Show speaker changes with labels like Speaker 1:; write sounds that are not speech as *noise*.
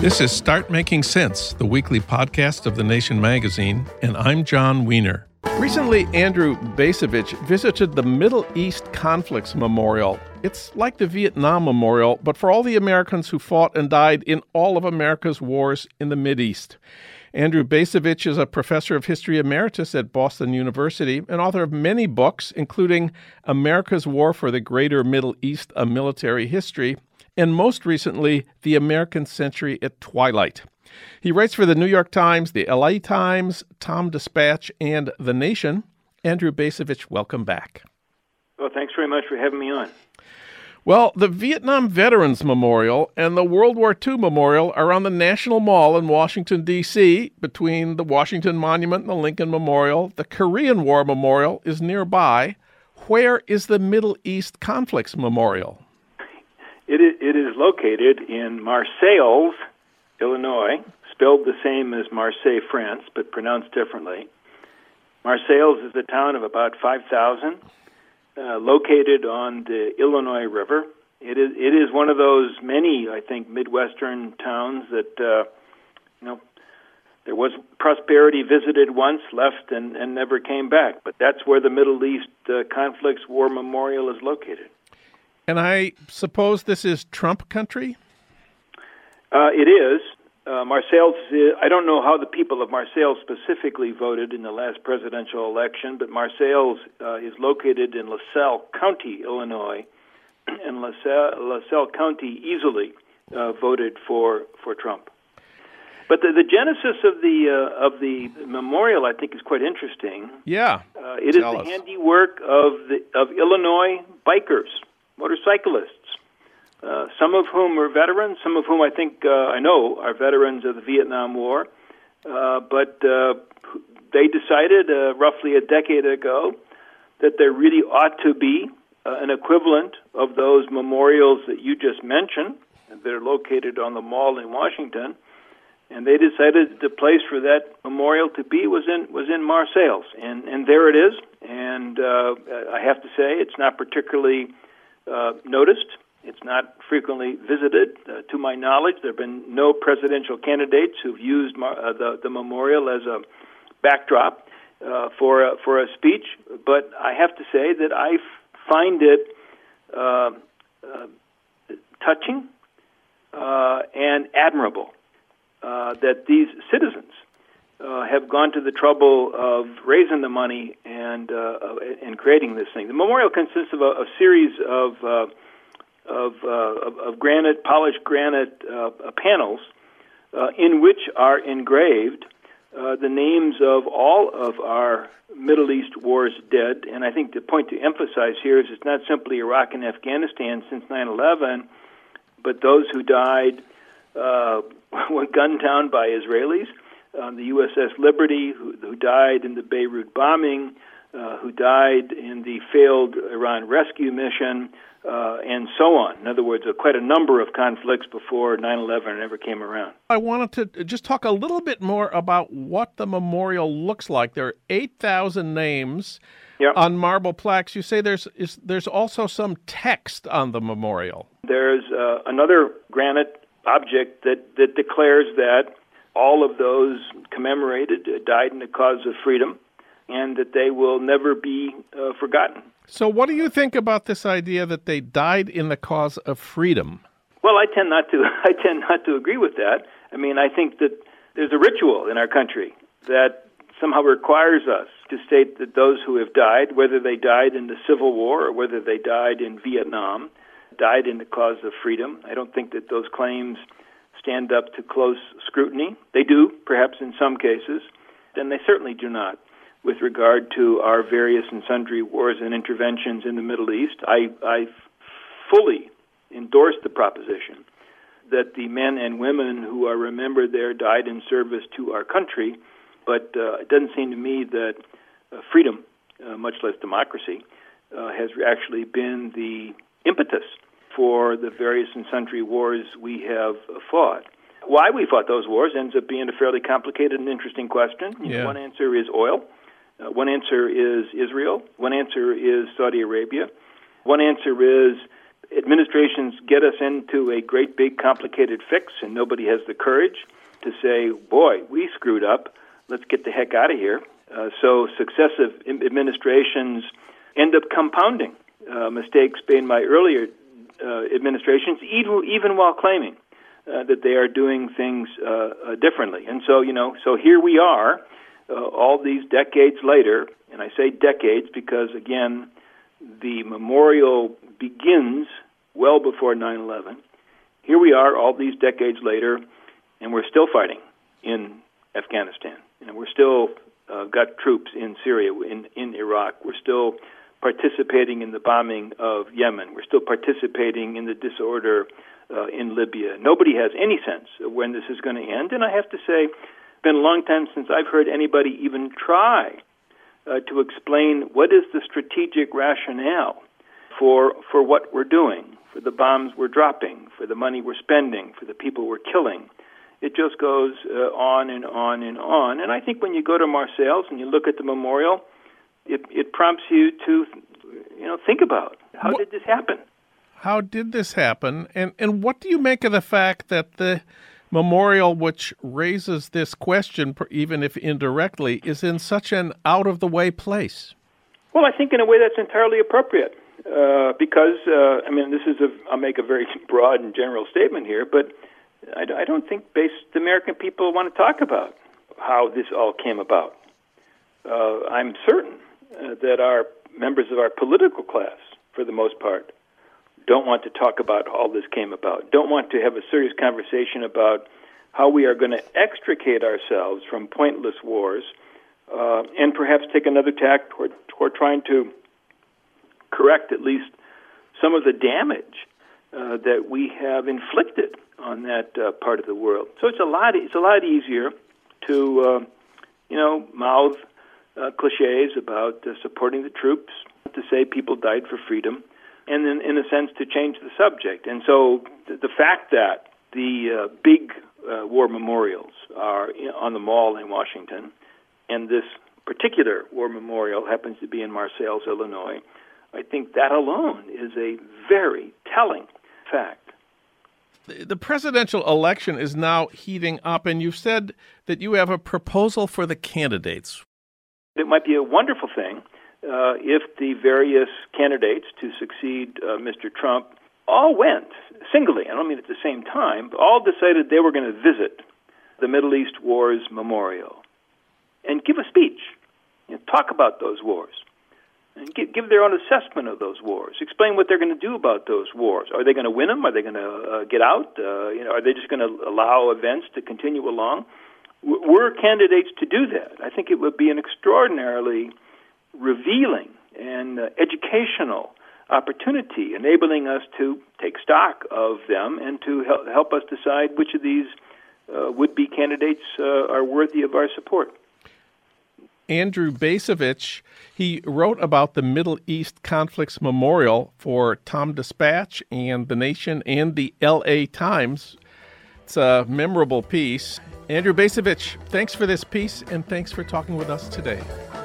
Speaker 1: This is Start Making Sense, the weekly podcast of The Nation magazine, and I'm Jon Wiener. Recently, Andrew Bacevich visited the Middle East Conflicts Memorial. It's like the Vietnam Memorial, but for all the Americans who fought and died in all of America's wars in the Mideast. Andrew Bacevich is a professor of history emeritus at Boston University and author of many books, including America's War for the Greater Middle East, a Military History, and most recently, The American Century at Twilight. He writes for the New York Times, the LA Times, Tom Dispatch, and The Nation. Andrew Bacevich, welcome back.
Speaker 2: Well, thanks very much for having me on.
Speaker 1: Well, the Vietnam Veterans Memorial and the World War II Memorial are on the National Mall in Washington, D.C., between the Washington Monument and the Lincoln Memorial. The Korean War Memorial is nearby. Where is the Middle East Conflicts Memorial?
Speaker 2: It is, it is located in Marseilles, Illinois, spelled the same as Marseille, France, but pronounced differently. Marseilles is a town of about 5,000, uh, located on the Illinois River. It is it is one of those many, I think, midwestern towns that uh, you know there was prosperity visited once, left, and, and never came back. But that's where the Middle East uh, Conflicts War Memorial is located.
Speaker 1: And I suppose this is Trump country?
Speaker 2: Uh, it is. Uh, Marseilles, I don't know how the people of Marseilles specifically voted in the last presidential election, but Marseilles uh, is located in LaSalle County, Illinois, *clears throat* and LaSalle, LaSalle County easily uh, voted for, for Trump. But the, the genesis of the uh, of the memorial, I think, is quite interesting.
Speaker 1: Yeah,
Speaker 2: uh, it is the
Speaker 1: us.
Speaker 2: handiwork of the of Illinois bikers motorcyclists, uh, some of whom are veterans, some of whom I think uh, I know are veterans of the Vietnam War, uh, but uh, they decided uh, roughly a decade ago that there really ought to be uh, an equivalent of those memorials that you just mentioned that are located on the mall in Washington. And they decided the place for that memorial to be was in was in Marseilles, and and there it is. And uh, I have to say, it's not particularly uh, noticed. It's not frequently visited. Uh, to my knowledge, there have been no presidential candidates who've used uh, the, the memorial as a backdrop uh, for a, for a speech. But I have to say that I f- find it uh, uh, touching uh, and admirable that these citizens have gone to the trouble of raising the money and and creating this thing. The memorial consists of a, a series of of, uh, of, of granite, polished granite uh, panels, uh, in which are engraved uh, the names of all of our Middle East wars dead. And I think the point to emphasize here is it's not simply Iraq and Afghanistan since 9/11, but those who died uh, *laughs* were gunned down by Israelis on the USS Liberty, who, who died in the Beirut bombing, uh, who died in the failed Iran rescue mission, uh, and so on. In other words, uh, quite a number of conflicts before 9 11 ever came around.
Speaker 1: I wanted to just talk a little bit more about what the memorial looks like. There are 8,000 names
Speaker 2: Yep.
Speaker 1: on marble plaques. You say there's is, there's also some text on the memorial.
Speaker 2: There's uh, another granite object that, that declares that all of those commemorated died in the cause of freedom and that they will never be uh, forgotten.
Speaker 1: So, what do you think about this idea that they died in the cause of freedom?
Speaker 2: Well, I tend not to. *laughs* I tend not to agree with that. I mean, I think that there's a ritual in our country that somehow requires us to state that those who have died, whether they died in the Civil War or whether they died in Vietnam, died in the cause of freedom. I don't think that those claims stand up to close scrutiny. They do, perhaps in some cases, and they certainly do not with regard to our various and sundry wars and interventions in the Middle East. I, I fully endorse the proposition that the men and women who are remembered there died in service to our country, but uh, it doesn't seem to me that uh, freedom, uh, much less democracy, uh, has actually been the impetus for the various and sundry wars we have fought. Why we fought those wars ends up being a fairly complicated and interesting question.
Speaker 1: Yeah.
Speaker 2: one answer is oil. Uh, one answer is Israel. One answer is Saudi Arabia. One answer is administrations get us into a great big complicated fix, and nobody has the courage to say, "Boy, we screwed up. Let's get the heck out of here." Uh, so successive administrations end up compounding uh, mistakes made by earlier uh, administrations, even, even while claiming uh, that they are doing things uh, uh, differently. And so, you know, so here we are, all these decades later, and I say decades because, again, the memorial begins well before 9 11. Here we are, all these decades later, and we're still fighting in Afghanistan. Know, we're still uh, got troops in Syria, in in Iraq. We're still participating in the bombing of Yemen. We're still participating in the disorder uh, in Libya. Nobody has any sense of when this is going to end, and I have to say, been a long time since I've heard anybody even try uh, to explain what is the strategic rationale for for what we're doing, for the bombs we're dropping, for the money we're spending, for the people we're killing. It just goes uh, on and on and on. And I think when you go to Marseilles and you look at the memorial, it, it prompts you to, you know, think about how did this happen?
Speaker 1: How did this happen? And and what do you make of the fact that the memorial, which raises this question, even if indirectly, is in such an out of the way place?
Speaker 2: Well, I think in a way that's entirely appropriate. Uh, because uh, I mean, this is a I'll make a very *laughs* broad and general statement here, but I, I don't think base, the American people want to talk about how this all came about. Uh, I'm certain uh, that our members of our political class, for the most part, don't want to talk about how all this came about, don't want to have a serious conversation about how we are going to extricate ourselves from pointless wars uh, and perhaps take another tack toward, toward trying to correct at least some of the damage uh, that we have inflicted on that uh, part of the world. So it's a lot. It's a lot easier to, uh, you know, mouth uh, cliches about uh, supporting the troops, to say people died for freedom, and then, in a sense, to change the subject. And so th- the fact that the uh, big uh, war memorials are on the mall in Washington, and this particular war memorial happens to be in Marseilles, Illinois, I think that alone is a very telling fact.
Speaker 1: The presidential election is now heating up, and you've said that you have a proposal for the candidates.
Speaker 2: It might be a wonderful thing uh, if the various candidates to succeed uh, Mr. Trump all went singly, I don't mean at the same time, all decided they were going to visit the Middle East Wars Memorial and give a speech, you know, talk about those wars, and give, give their own assessment of those wars, explain what they're going to do about those wars. Are they going to win them? Are they going to uh, get out? Uh, you know, are they just going to allow events to continue along? we're candidates to do that. I think it would be an extraordinarily revealing and uh, educational opportunity, enabling us to take stock of them and to help, help us decide which of these uh, would be candidates uh, are worthy of our support.
Speaker 1: Andrew Bacevich, he wrote about the Middle East Conflicts Memorial for Tom Dispatch and The Nation and the LA Times. It's a memorable piece. Andrew Bacevich, thanks for this piece and thanks for talking with us today.